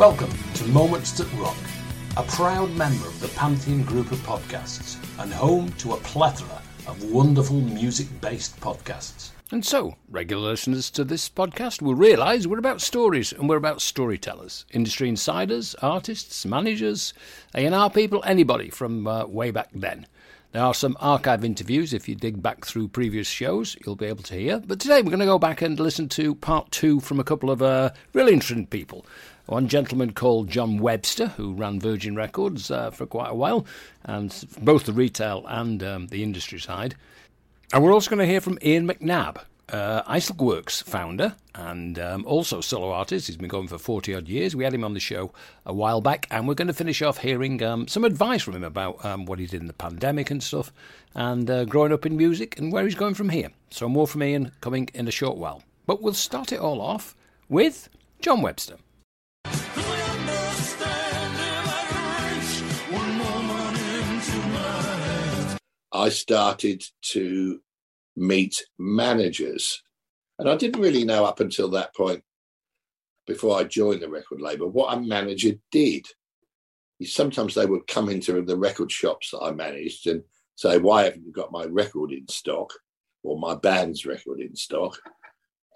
Welcome to Moments That Rock, a proud member of the Pantheon group of podcasts and home to a plethora of wonderful music based podcasts. And so, regular listeners to this podcast will realise we're about stories and we're about storytellers, industry insiders, artists, managers, A&R people, anybody from uh, way back then. There are some archive interviews. If you dig back through previous shows, you'll be able to hear. But today we're going to go back and listen to part two from a couple of uh, really interesting people. One gentleman called Jon Webster, who ran Virgin Records uh, for quite a while, and both the retail and um, the industry side. And we're also going to hear from Ian McNabb, uh, Works founder and um, also solo artist. He's been going for 40 odd years. We had him on the show a while back, and we're going to finish off hearing um, some advice from him about um, what he did in the pandemic and stuff, and uh, growing up in music and where he's going from here. So, more from Ian coming in a short while. But we'll start it all off with Jon Webster. I started to meet managers. And I didn't really know up until that point, before I joined the record label, what a manager did. Sometimes they would come into the record shops that I managed and say, Why haven't you got my record in stock or my band's record in stock?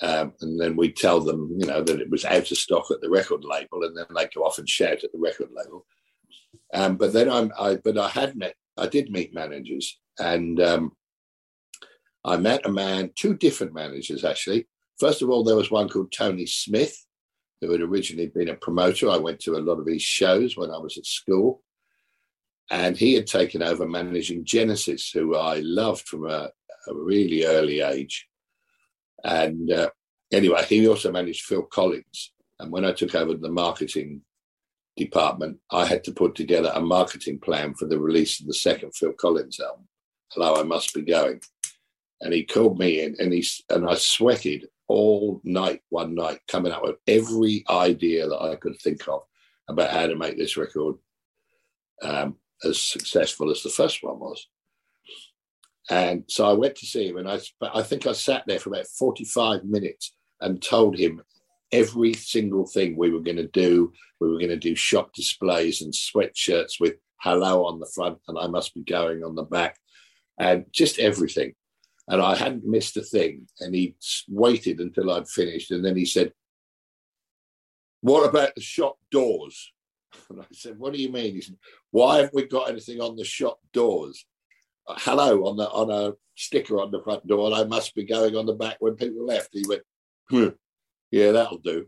Um, and then we tell them, you know, that it was out of stock at the record label, and then they go off and shout at the record label. Um, but then I'm, I, but I had met, I did meet managers, and um, I met a man, two different managers actually. First of all, there was one called Tony Smith, who had originally been a promoter. I went to a lot of his shows when I was at school. And he had taken over managing Genesis, who I loved from a, a really early age. And uh, anyway, he also managed Phil Collins. And when I took over the marketing department, I had to put together a marketing plan for the release of the second Phil Collins album, Hello, I Must Be Going and he called me in and he and I sweated all night one night coming up with every idea that I could think of about how to make this record um, as successful as the first one was. And so I went to see him, and I I think I sat there for about forty five minutes and told him every single thing we were going to do. We were going to do shop displays and sweatshirts with "Hello" on the front, and I must be going on the back, and just everything and I hadn't missed a thing. And he waited until I'd finished, and then he said, "What about the shop doors?" And I said, "What do you mean?" He said, "Why haven't we got anything on the shop doors?" Uh, hello on the on a sticker on the front door, and I must be going on the back when people left. He went, hmm, "Yeah, that'll do."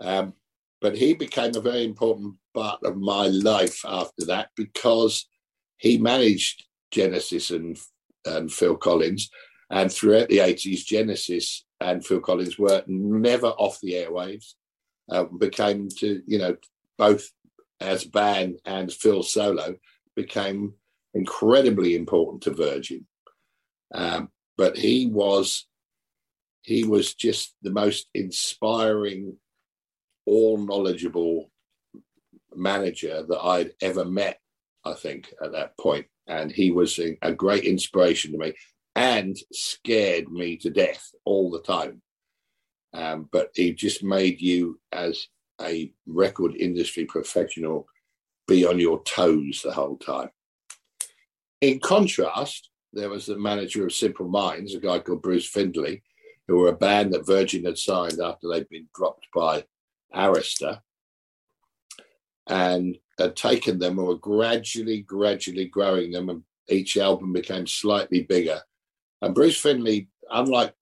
Um, but he became a very important part of my life after that because he managed Genesis and and Phil Collins. And throughout the 80s, Genesis and Phil Collins were never off the airwaves, uh, became to, you know, both as band and Phil solo became incredibly important to Virgin. Um, but he was he was just the most inspiring, all knowledgeable manager that I'd ever met, I think, at that point and he was a, great inspiration to me and scared me to death all the time. Um, but he just made you, as a record industry professional, be on your toes the whole time. In contrast, there was the manager of Simple Minds, a guy called Bruce Findlay, who were a band that Virgin had signed after they'd been dropped by Arista. And had taken them and were gradually, gradually growing them, and each album became slightly bigger. And Bruce Findlay, unlike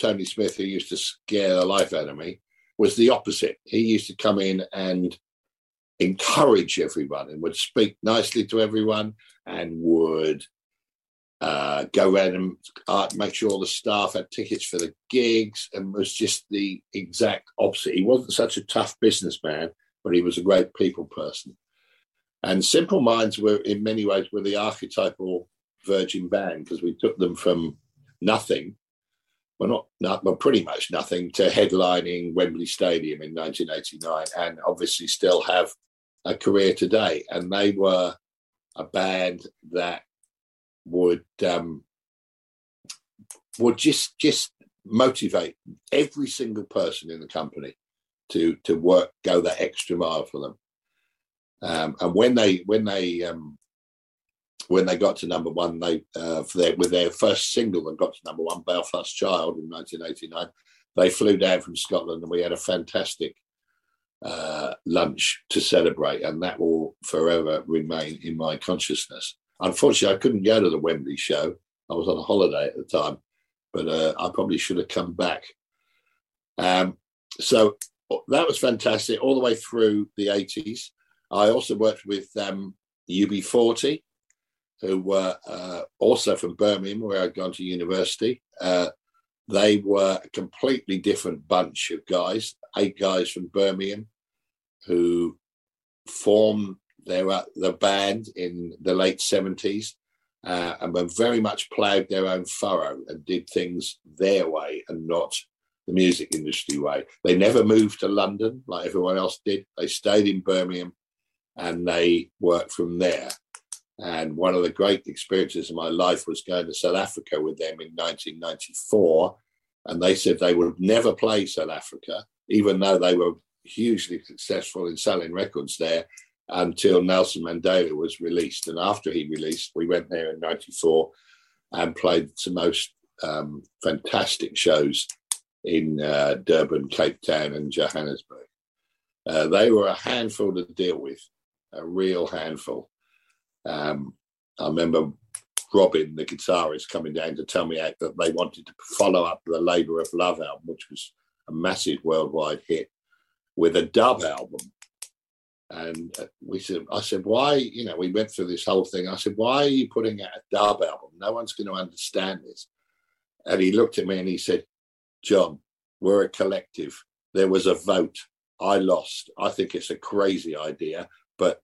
Tony Smith, who used to scare the life out of me, was the opposite. He used to come in and encourage everyone and would speak nicely to everyone and would uh, go around and uh, make sure all the staff had tickets for the gigs and was just the exact opposite. He wasn't such a tough businessman, but he was a great people person. And Simple Minds were, in many ways, were the archetypal Virgin band because we took them from nothing, well, not, not well, pretty much nothing, to headlining Wembley Stadium in 1989, and obviously still have a career today. And they were a band that would um, would just just motivate every single person in the company to to work go that extra mile for them. Um, and when they when they um, when they got to number one, they uh, for their with their first single that got to number one, Belfast Child in 1989, they flew down from Scotland and we had a fantastic uh, lunch to celebrate, and that will forever remain in my consciousness. Unfortunately, I couldn't go to the Wembley show. I was on a holiday at the time, but uh, I probably should have come back. Um, so that was fantastic all the way through the 80s. I also worked with um, UB40, who were uh, also from Birmingham, where I'd gone to university. Uh, they were a completely different bunch of guys, eight guys from Birmingham who formed their, were the band in the late 70s uh, and were very much ploughed their own furrow and did things their way and not the music industry way. They never moved to London like everyone else did. They stayed in Birmingham and they worked from there. And one of the great experiences of my life was going to South Africa with them in 1994. And they said they would never play South Africa, even though they were hugely successful in selling records there until Nelson Mandela was released. And after he released, we went there in 94 and played some most um, fantastic shows in uh, Durban, Cape Town, and Johannesburg. Uh, they were a handful to deal with, a real handful. Um, I remember Robin, the guitarist, coming down to tell me that they wanted to follow up the Labour of Love album, which was a massive worldwide hit, with a dub album. And uh, we said, I said, why? You know, we went through this whole thing. I said, why are you putting out a dub album? No one's going to understand this. And he looked at me and he said, Jon, we're a collective. There was a vote. I lost. I think it's a crazy idea, but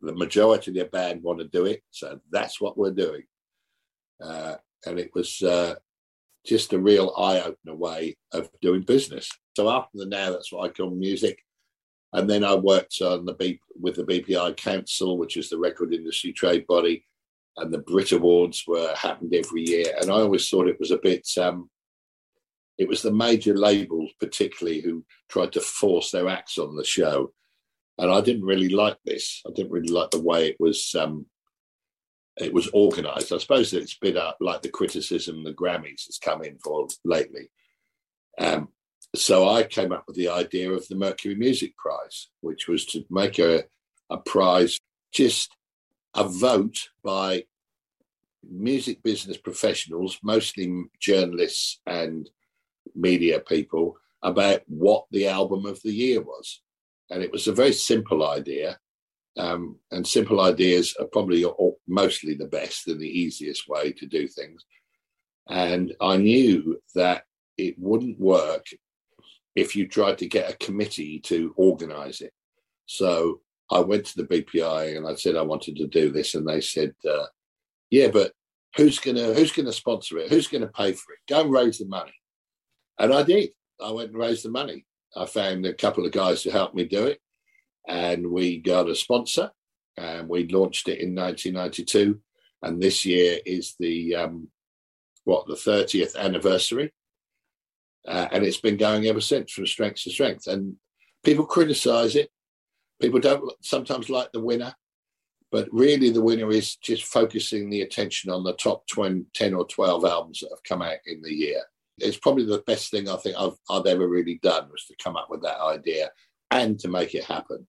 the majority of the band want to do it. So that's what we're doing. Uh, and it was uh, just a real eye opener way of doing business. So after the now, that's what I call music. And then I worked on the B, with the BPI Council, which is the record industry trade body, and the Brit Awards were happened every year. And I always thought it was a bit um, it was the major labels, particularly, who tried to force their acts on the show. And I didn't really like this. I didn't really like the way it was um, it was organised. I suppose it's been uh, like the criticism the Grammys has come in for lately. Um, so I came up with the idea of the Mercury Music Prize, which was to make a, a prize, just a vote by music business professionals, mostly journalists and media people about what the album of the year was. And it was a very simple idea. Um, and simple ideas are probably mostly the best and the easiest way to do things. And I knew that it wouldn't work if you tried to get a committee to organize it. So I went to the BPI and I said I wanted to do this, and they said, uh, "Yeah, but who's gonna who's gonna sponsor it? Who's gonna pay for it? Go and raise the money." And I did. I went and raised the money. I found a couple of guys to help me do it. And we got a sponsor and we launched it in 1992. And this year is the, um, what, the 30th anniversary. Uh, and it's been going ever since from strength to strength. And people criticize it. People don't sometimes like the winner, but really the winner is just focusing the attention on the top 20, 10 or 12 albums that have come out in the year it's probably the best thing I think I've, I've ever really done was to come up with that idea and to make it happen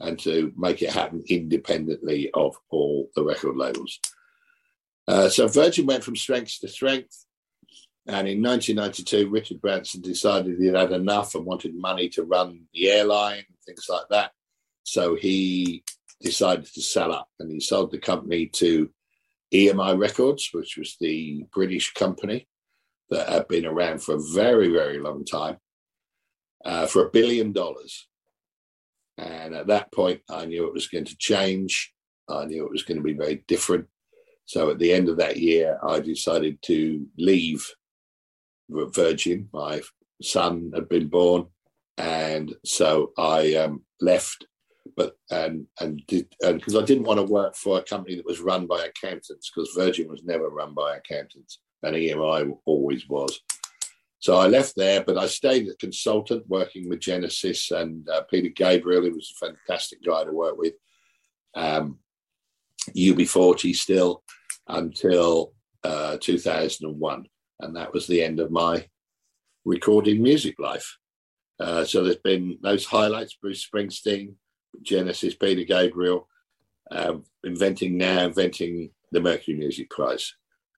and to make it happen independently of all the record labels. Uh, so Virgin went from strength to strength. And in 1992, Richard Branson decided he'd had enough and wanted money to run the airline and things like that. So he decided to sell up and he sold the company to EMI Records, which was the British company that had been around for a very, very long time uh, for a billion dollars. And at that point, I knew it was going to change. I knew it was going to be very different. So at the end of that year, I decided to leave Virgin. My son had been born, and so I um, left. But and and did, and because I didn't want to work for a company that was run by accountants, because Virgin was never run by accountants and EMI always was. So I left there, but I stayed a consultant working with Genesis and uh, Peter Gabriel, who was a fantastic guy to work with. Um, UB40 still until uh, 2001. And that was the end of my recording music life. Uh, so there's been those highlights Bruce Springsteen, Genesis, Peter Gabriel, uh, inventing now, inventing the Mercury Music Prize.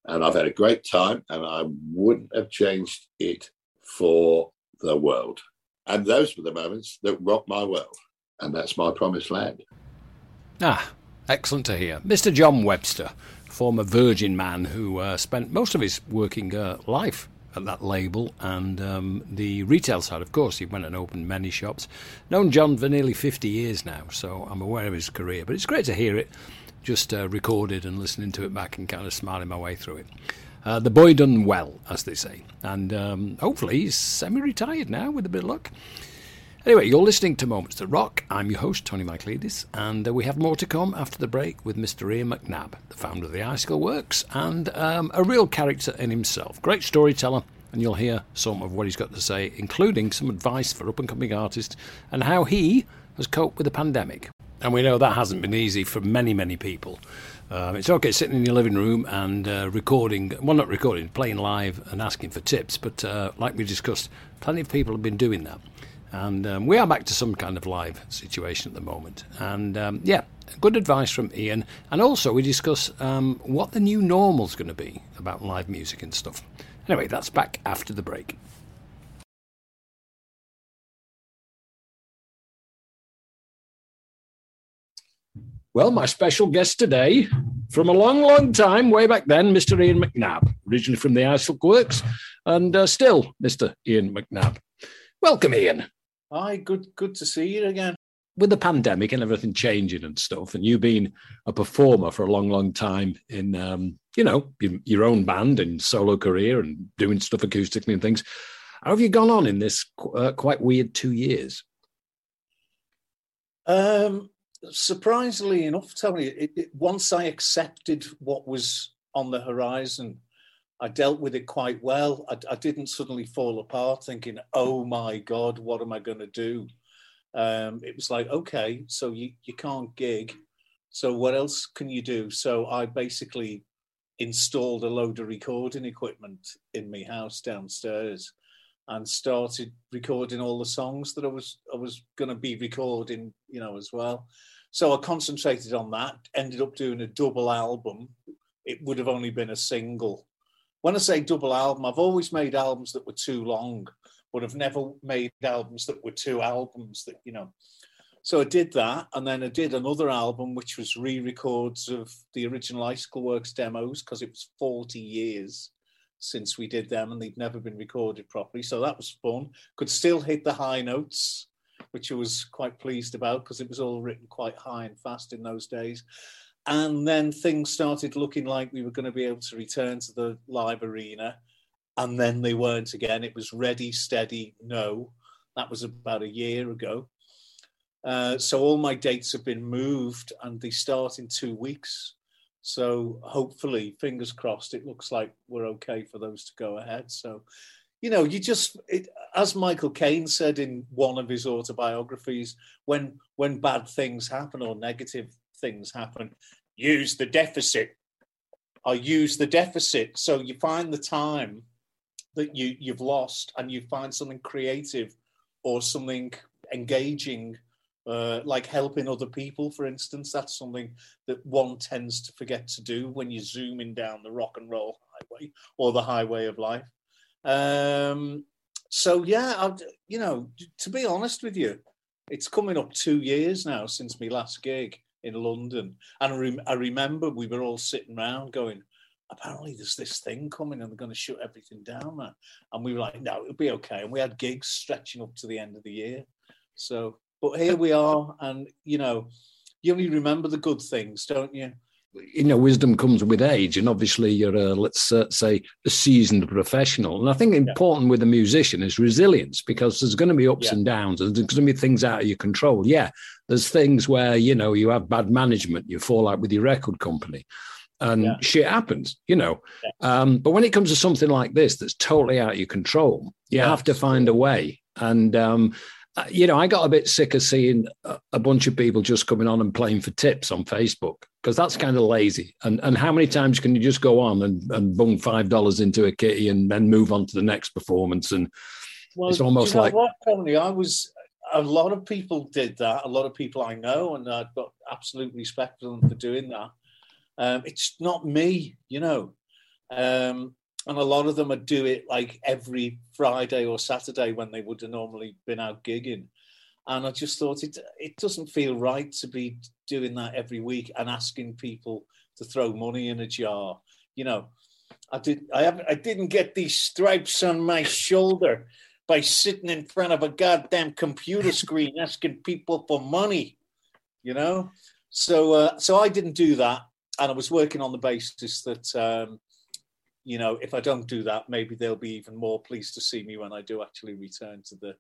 And I've had a great time, and I wouldn't have changed it for the world. And those were the moments that rocked my world. And that's my promised land. Ah, excellent to hear. Mr. Jon Webster, former Virgin man who uh, spent most of his working uh, life at that label and um, the retail side, of course, he went and opened many shops. Known Jon for nearly 50 years now, so I'm aware of his career. But it's great to hear it just uh, recorded and listening to it back and kind of smiling my way through it. Uh, the boy done well, as they say, and um, hopefully he's semi-retired now with a bit of luck. Anyway, you're listening to Moments That Rock. I'm your host, Tony Michaelides, and uh, we have more to come after the break with Mr. Ian McNabb, the founder of the Icicle Works, and um, a real character in himself. Great storyteller, and you'll hear some of what he's got to say, including some advice for up and coming artists and how he has coped with the pandemic. And we know that hasn't been easy for many, many people. Um, it's okay sitting in your living room and uh, recording, well, not recording, playing live and asking for tips, but uh, like we discussed, plenty of people have been doing that. And um, we are back to some kind of live situation at the moment. And um, yeah, good advice from Ian. And also, we discuss um, what the new normal is going to be about live music and stuff. Anyway, that's back after the break. Well, my special guest today, from a long, long time, way back then, Mr. Ian McNabb, originally from the Icicle Works, and uh, still Mr. Ian McNabb. Welcome, Ian. Hi, good, good to see you again. With the pandemic and everything changing and stuff, and you being a performer for a long, long time in, um, you know, your, own band and solo career and doing stuff acoustically and things, how have you gone on in this uh, quite weird two years? Um, surprisingly enough, Tony, it, it, once I accepted what was on the horizon, I dealt with it quite well. I, I didn't suddenly fall apart thinking, oh my God, what am I going to do? Um, it was like, okay, so you, you can't gig. So what else can you do? So I basically installed a load of recording equipment in my house downstairs and started recording all the songs that I was I was going to be recording, you know, as well. So I concentrated on that. Ended up doing a double album. It would have only been a single. When I say double album, I've always made albums that were too long, but I've never made albums that were two albums. That you know. So I did that, and then I did another album, which was re-records of the original Icicle Works demos because it was 40 years since we did them and they'd never been recorded properly. So that was fun. Could still hit the high notes, which I was quite pleased about because it was all written quite high and fast in those days. And then things started looking like we were going to be able to return to the live arena. And then they weren't again. It was ready, steady, no. That was about a year ago. Uh, so all my dates have been moved and they start in two weeks. So hopefully, fingers crossed, it looks like we're okay for those to go ahead. So, you know, you just, it, as Michael Caine said in one of his autobiographies, when when bad things happen or negative things happen, use the deficit. I use the deficit. So you find the time that you you've lost, and you find something creative or something engaging uh, like helping other people, for instance. That's something that one tends to forget to do when you're zooming down the rock and roll highway or the highway of life. Um, so yeah, i you know, to be honest with you, it's coming up two years now since my last gig in London, and I, I remember we were all sitting around going, apparently there's this thing coming and they're going to shut everything down man. And we were like, no, it'll be okay. And we had gigs stretching up to the end of the year. So but here we are, and you know, you only remember the good things, don't you? You know, wisdom comes with age, and obviously you're, a, let's uh, say, a seasoned professional. And I think important yeah. with a musician is resilience because there's going to be ups yeah. and downs, and there's going to be things out of your control. Yeah, there's things where you know you have bad management, you fall out with your record company. and Yeah. shit happens, you know. Um, but when it comes to something like this that's totally out of your control, you have to find a way. And um, you know, I got a bit sick of seeing a, a bunch of people just coming on and playing for tips on Facebook because that's kind of lazy. And and how many times can you just go on and, and bung five dollars into a kitty and then move on to the next performance? And Well, It's almost you know like- what, Tony? I was a lot of people did that. A lot of people I know, and I've got absolute respect for them for doing that. Um, it's not me, you know. Um, and a lot of them would do it like every Friday or Saturday when they would have normally been out gigging. And I just thought it it doesn't feel right to be doing that every week and asking people to throw money in a jar. You know, I did I haven't I didn't get these stripes on my shoulder by sitting in front of a goddamn computer screen asking people for money. You know? So uh, so I didn't do that. And I was working on the basis that um, you know, if I don't do that, maybe they'll be even more pleased to see me when I do actually return to the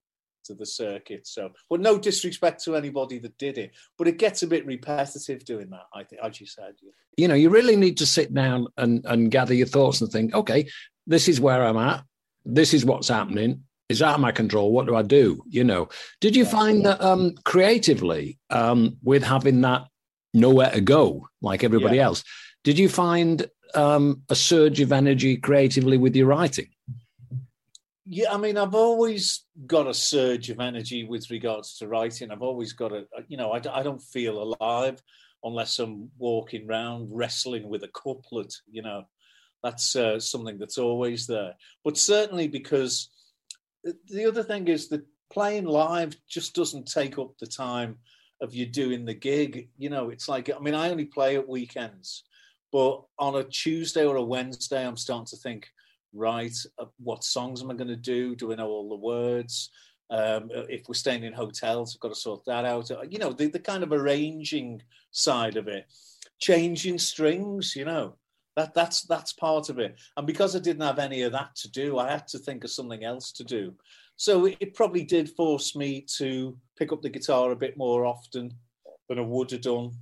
to the circuit. So, well, no disrespect to anybody that did it, but it gets a bit repetitive doing that. I think, as you said, you know, you really need to sit down and, and gather your thoughts and think, okay, this is where I'm at. This is what's happening. It's out of my control. What do I do? You know, did you find that um, creatively, um, with having that nowhere to go like everybody else, did you find um, a surge of energy creatively with your writing? Yeah, I mean, I've always got a surge of energy with regards to writing. I've always got a, you know, I don't feel alive unless I'm walking around wrestling with a couplet, you know. That's uh, something that's always there. But certainly because the- the other thing is that playing live just doesn't take up the time of you doing the gig. You know, it's like, I mean, I only play at weekends, but on a Tuesday or a Wednesday, I'm starting to think, right, uh, what songs am I going to do? Do I know all the words? Um, uh, if we're staying in hotels, I've got to sort that out. Uh, You know, the, the kind of arranging side of it, changing strings, you know, that that's that's part of it. And because I didn't have any of that to do, I had to think of something else to do. So it, it probably did force me to pick up the guitar a bit more often than I would have done.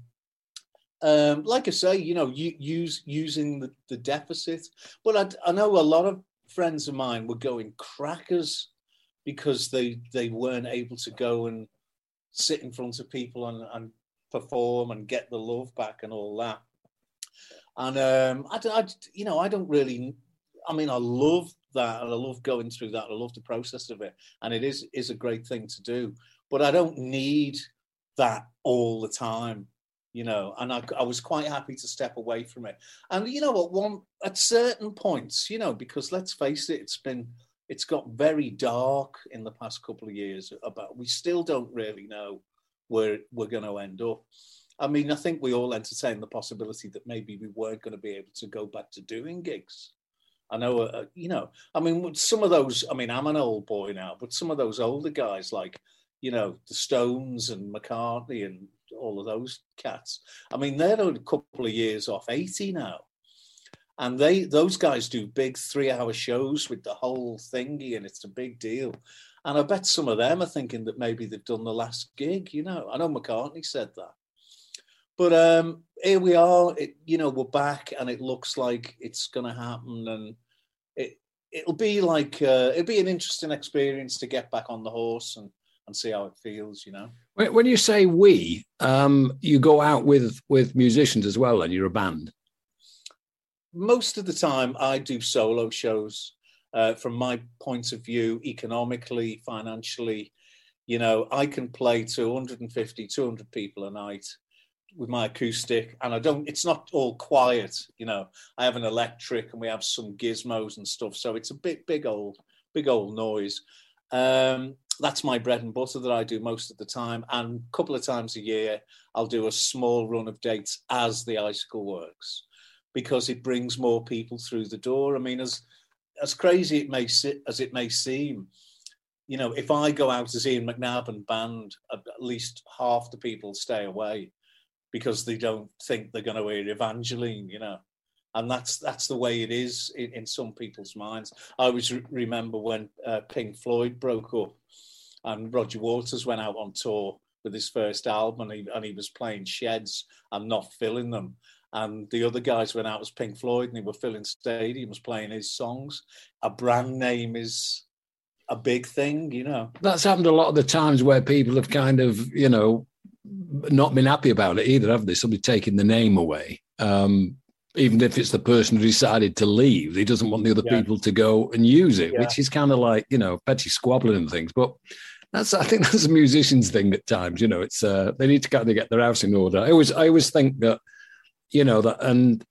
Um, like I say, you know, you, use using the, the deficit. But I, I know a lot of friends of mine were going crackers because they they weren't able to go and sit in front of people and, and perform and get the love back and all that. And um, I, I, you know, I don't really. I mean, I love that, and I love going through that. I love the process of it, and it is is a great thing to do. But I don't need that all the time, you know. And I, I was quite happy to step away from it. And you know, what, one at certain points, you know, because let's face it, it's been it's got very dark in the past couple of years. About we still don't really know where we're going to end up. I mean, I think we all entertain the possibility that maybe we weren't going to be able to go back to doing gigs. I know, uh, you know, I mean, some of those, I mean, I'm an old boy now, but some of those older guys like, you know, the Stones and McCartney and all of those cats, I mean, they're a couple of years off 80 now. And they, those guys do big three hour shows with the whole thingy, and it's a big deal. And I bet some of them are thinking that maybe they've done the last gig, you know. I know McCartney said that. But um, here we are. It, you know, we're back, and it looks like it's going to happen, and it it'll be like uh, it'll be an interesting experience to get back on the horse and and see how it feels. You know. When when you say we, um, you go out with with musicians as well, and you're a band. Most of the time, I do solo shows. Uh, from my point of view, economically, financially, you know, I can play to 150, 200 people a night with my acoustic and I don't it's not all quiet you know I have an electric and we have some gizmos and stuff so it's a big big old big old noise um that's my bread and butter that I do most of the time and a couple of times a year I'll do a small run of dates as the icicle works because it brings more people through the door I mean as as crazy it may si- as it may seem you know if I go out as Ian McNabb and band at least half the people stay away because they don't think they're going to hear Evangeline, you know. And that's that's the way it is in, in some people's minds. I always re- remember when uh, Pink Floyd broke up, and Roger Waters went out on tour with his first album, and he, and he was playing sheds and not filling them. and the other guys went out as Pink Floyd and they were filling stadiums playing his songs. A brand name is a big thing, you know. That's happened a lot of the times where people have kind of, you know, not been happy about it either, have they? Somebody taking the name away. Um, even if it's the person who decided to leave, he doesn't want the other yeah. people to go and use it, yeah. which is kind of like, you know, petty squabbling and things. But that's I think that's a musician's thing at times, you know, it's uh, they need to kind of get their house in order. I always I always think that, you know, that and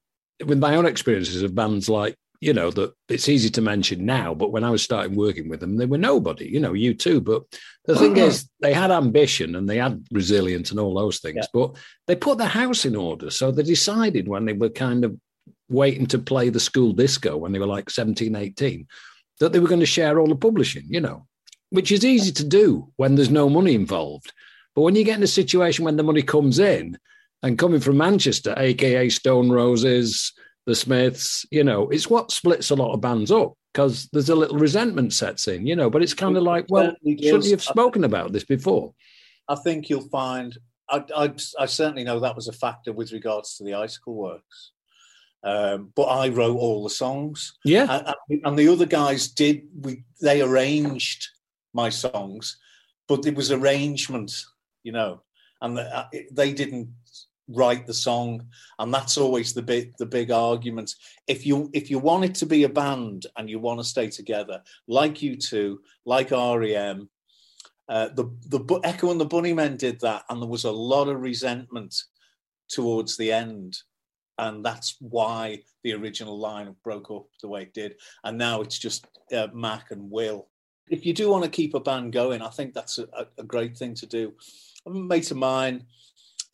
with my own experiences of bands like you know that it's easy to mention now but when i was starting working with them they were nobody you know U2, but the thing is they had ambition and they had resilience and all those things yeah. but they put their house in order so they decided when they were kind of waiting to play the school disco when they were like 17 18 that they were going to share all the publishing you know which is easy to do when there's no money involved but when you get in a situation when the money comes in and coming from manchester aka stone roses the Smiths, you know, it's what splits a lot of bands up because there's a little resentment sets in, you know. But it's kind of like, well, shouldn't you have spoken about this before? I think you'll find. I, I, I certainly know that was a factor with regards to the Icicle Works. Um, but I wrote all the songs. Yeah, and, and, the other guys did. We they arranged my songs, but it was arrangement, you know, and the, uh, they didn't write the song and that's always the big the big argument. If you if you want it to be a band and you want to stay together like U2 like R.E.M. uh, the the echo and the bunnymen did that and there was a lot of resentment towards the end. And that's why the original line broke up the way it did. And now it's just uh, mac and will. If you do want to keep a band going i think that's a, a great thing to do. A mate of mine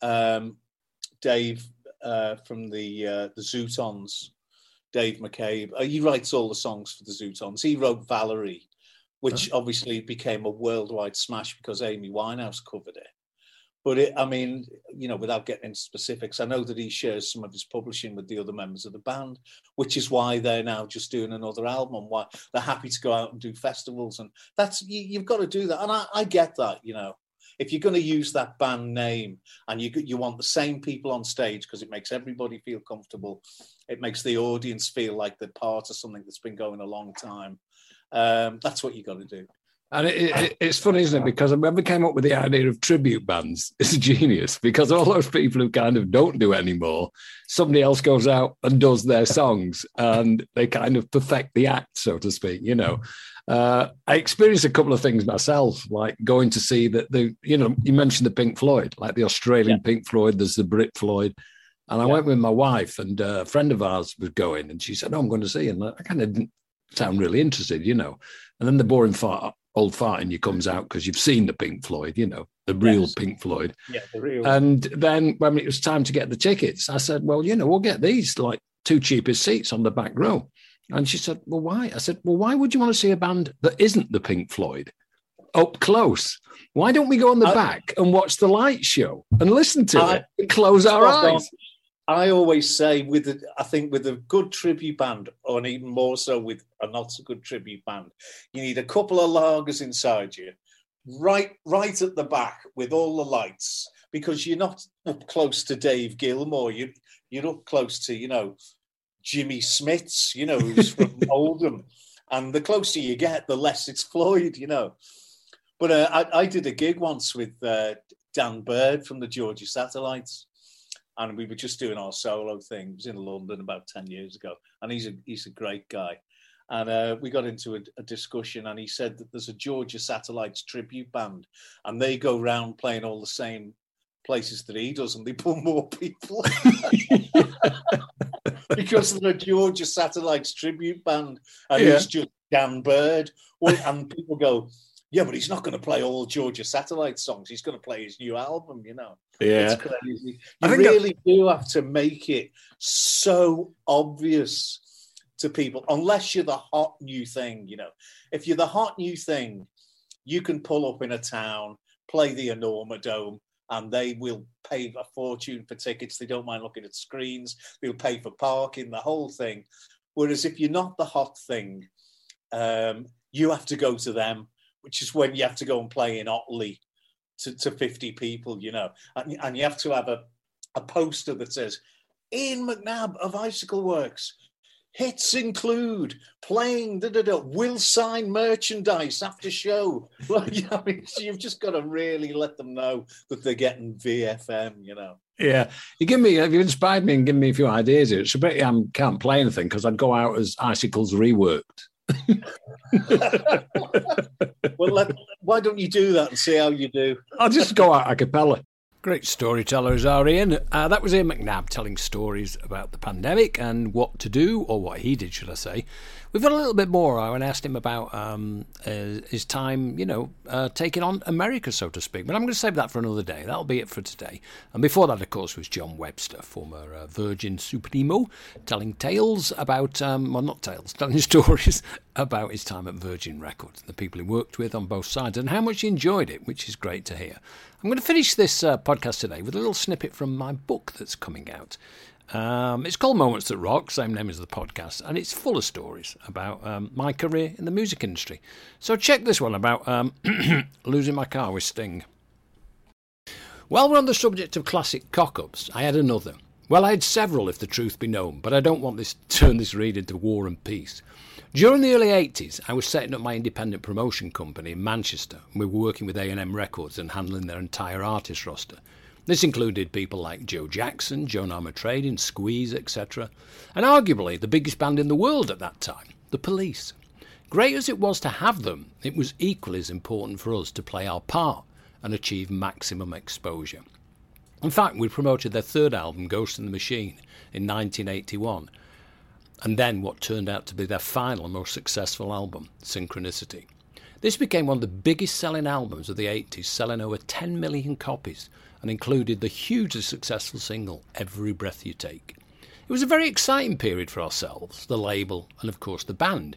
um, Dave uh, from the uh, the Zutons, Dave McCabe. Uh, he writes all the songs for the Zutons. He wrote Valerie, which oh. obviously became a worldwide smash because Amy Winehouse covered it. But it, I mean, you know, without getting into specifics, I know that he shares some of his publishing with the other members of the band, which is why they're now just doing another album. Why they're happy to go out and do festivals, and that's you, have got to do that. And I, I get that, you know if you're going to use that band name and you you want the same people on stage because it makes everybody feel comfortable, it makes the audience feel like they're part of something that's been going a long time. Um, that's what you've got to do. And it, it, it's funny, isn't it? Because when we came up with the idea of tribute bands it's genius because all those people who kind of don't do anymore, somebody else goes out and does their songs and they kind of perfect the act, so to speak, you know. Uh, I experienced a couple of things myself, like going to see that the, you know, you mentioned the Pink Floyd, like the Australian yeah. Pink Floyd, there's the Brit Floyd. And I yeah. went with my wife, and a friend of ours was going, and she said, Oh, I'm going to see. And I kind of didn't sound really interested, you know. And then the boring fart, old fart in you comes out because you've seen the Pink Floyd, you know, the real yes. Pink Floyd. Yeah, the real. And then when it was time to get the tickets, I said, Well, you know, we'll get these like two cheapest seats on the back row. And she said, Well, why? I said, Well, why would you want to see a band that isn't the Pink Floyd up close? Why don't we go on the I, back and watch the light show and listen to I, it? Close our eyes. I always say, with a, I think with a good tribute band, or even more so with a not so good tribute band, you need a couple of lagers inside you, right, right at the back with all the lights, because you're not up close to Dave Gilmour. You, you're up close to, you know, Jimmy Smits, you know, who's from Oldham. And the closer you get, the less it's Floyd, you know. But uh, I, I, did a gig once with uh, Dan Baird from the Georgia Satellites, and we were just doing our solo thing. It was in London about ten years ago, and he's a he's a great guy. And uh, we got into a, a, discussion, and he said that there's a Georgia Satellites tribute band, and they go round playing all the same places that he does, and they pull more people. because they're a Georgia Satellites tribute band, and yeah. it's just Dan Baird. and people go, yeah, but he's not going to play all Georgia Satellite songs. He's going to play his new album, you know. Yeah. It's crazy. You really do have to make it so obvious to people, unless you're the hot new thing, you know. If you're the hot new thing, you can pull up in a town, play the Enorma Dome, and they will pay a fortune for tickets. They don't mind looking at screens. They'll pay for parking, the whole thing. Whereas if you're not the hot thing, um, you have to go to them, which is when you have to go and play in Otley to, to 50 people, you know, and, and you have to have a, a poster that says, Ian McNabb of Icicle Works. Hits include playing, da, da, da, will sign merchandise after show. Like, I mean, you've just got to really let them know that they're getting VFM, you know. Yeah, you give me, have you inspired me and given me a few ideas here. It's a bit I can't play anything because I'd go out as icicles reworked. well, let, why don't you do that and see how you do? I'll just go out a cappella. Great storytellers are Ian. Uh, that was Ian McNabb telling stories about the pandemic and what to do, or what he did, should I say. We've got a little bit more. I asked him about um, uh, his time, you know, uh, taking on America, so to speak. But I'm going to save that for another day. That'll be it for today. And before that, of course, was Jon Webster, former uh, Virgin Supremo, telling tales about, um, well, not tales, telling stories about his time at Virgin Records, the people he worked with on both sides, and how much he enjoyed it, which is great to hear. I'm going to finish this uh, podcast today with a little snippet from my book that's coming out. Um, it's called Moments That Rock, same name as the podcast, and it's full of stories about um, my career in the music industry. So check this one about um, losing my car with Sting. While we're on the subject of classic cock ups, I had another. Well, I had several, if the truth be known, but I don't want this turn this read into war and peace. During the early 80s, I was setting up my independent promotion company in Manchester. And we were working with A&M Records and handling their entire artist roster. This included people like Joe Jackson, Joan Armatrading, Squeeze, etc. And arguably the biggest band in the world at that time, The Police. Great as it was to have them, it was equally as important for us to play our part and achieve maximum exposure. In fact, we promoted their third album, Ghost in the Machine, in 1981 and then what turned out to be their final most successful album, Synchronicity. This became one of the biggest selling albums of the 80s, selling over 10 million copies, and included the hugely successful single, Every Breath You Take. It was a very exciting period for ourselves, the label, and of course the band,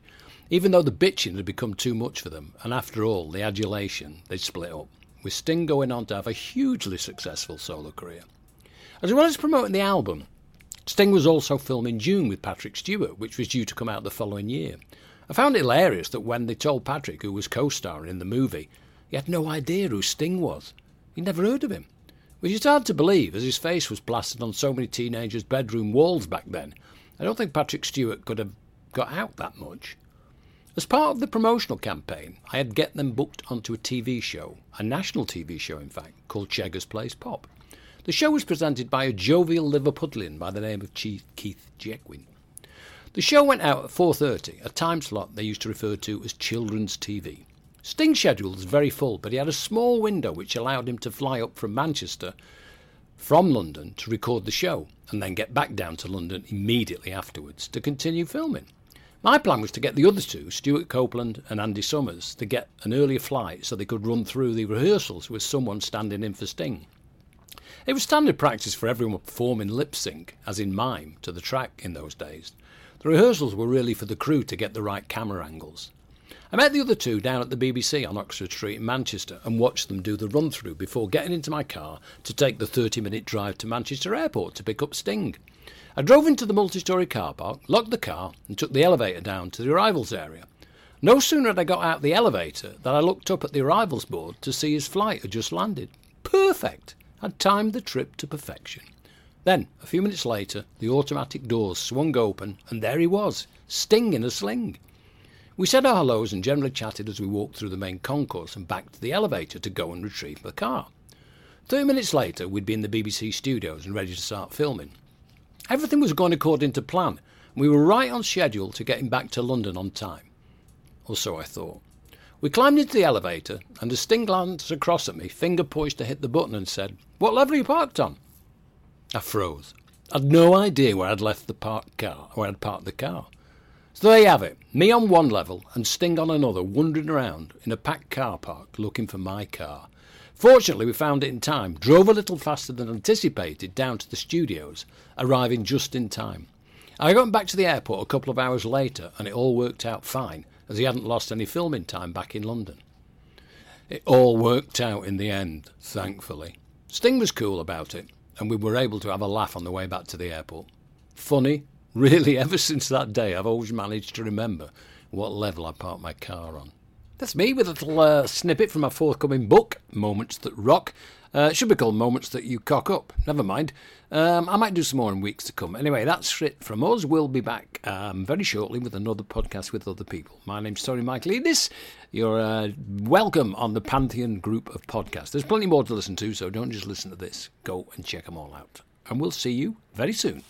even though the bitching had become too much for them, and after all, the adulation, they'd split up, with Sting going on to have a hugely successful solo career. As well as promoting the album, Sting was also filming Dune with Patrick Stewart, which was due to come out the following year. I found it hilarious that when they told Patrick, who was co starring in the movie, he had no idea who Sting was. He'd never heard of him. Which is hard to believe, as his face was plastered on so many teenagers' bedroom walls back then. I don't think Patrick Stewart could have got out that much. As part of the promotional campaign, I had get them booked onto a TV show, a national TV show in fact, called Cheggers Plays Pop. The show was presented by a jovial Liverpudlian by the name of Chief Keith Chegwin. The show went out at 4.30, a time slot they used to refer to as children's TV. Sting's schedule was very full, but he had a small window which allowed him to fly up from Manchester from London to record the show and then get back down to London immediately afterwards to continue filming. My plan was to get the other two, Stewart Copeland and Andy Summers, to get an earlier flight so they could run through the rehearsals with someone standing in for Sting. It was standard practice for everyone performing lip sync, as in mime, to the track in those days. The rehearsals were really for the crew to get the right camera angles. I met the other two down at the BBC on Oxford Street in Manchester and watched them do the run through before getting into my car to take the 30 minute drive to Manchester Airport to pick up Sting. I drove into the multi story car park, locked the car, and took the elevator down to the arrivals area. No sooner had I got out the elevator than I looked up at the arrivals board to see his flight had just landed. Perfect! Had timed the trip to perfection. Then, a few minutes later, the automatic doors swung open, and there he was, Sting in a sling. We said our hellos and generally chatted as we walked through the main concourse and back to the elevator to go and retrieve the car. Thirty minutes later, we'd be in the BBC studios and ready to start filming. Everything was going according to plan, and we were right on schedule to getting back to London on time. Or so I thought. We climbed into the elevator, and as Sting glanced across at me, finger poised to hit the button, and said, What level are you parked on? I froze. I'd no idea where I'd left the parked car, where I'd parked the car. So there you have it, me on one level and Sting on another, wandering around in a packed car park looking for my car. Fortunately, we found it in time, drove a little faster than anticipated down to the studios, arriving just in time. I got back to the airport a couple of hours later, and it all worked out fine as he hadn't lost any filming time back in London. It all worked out in the end, thankfully. Sting was cool about it, and we were able to have a laugh on the way back to the airport. Funny, really, ever since that day, I've always managed to remember what level I parked my car on. That's me with a little uh, snippet from my forthcoming book, Moments That Rock. Uh, it should be called Moments That You Cock Up. Never mind. Um, I might do some more in weeks to come. Anyway, that's it from us. We'll be back um, very shortly with another podcast with other people. My name's Tony Michaelides. You're uh, welcome on the Pantheon group of podcasts. There's plenty more to listen to, so don't just listen to this. Go and check them all out. And we'll see you very soon.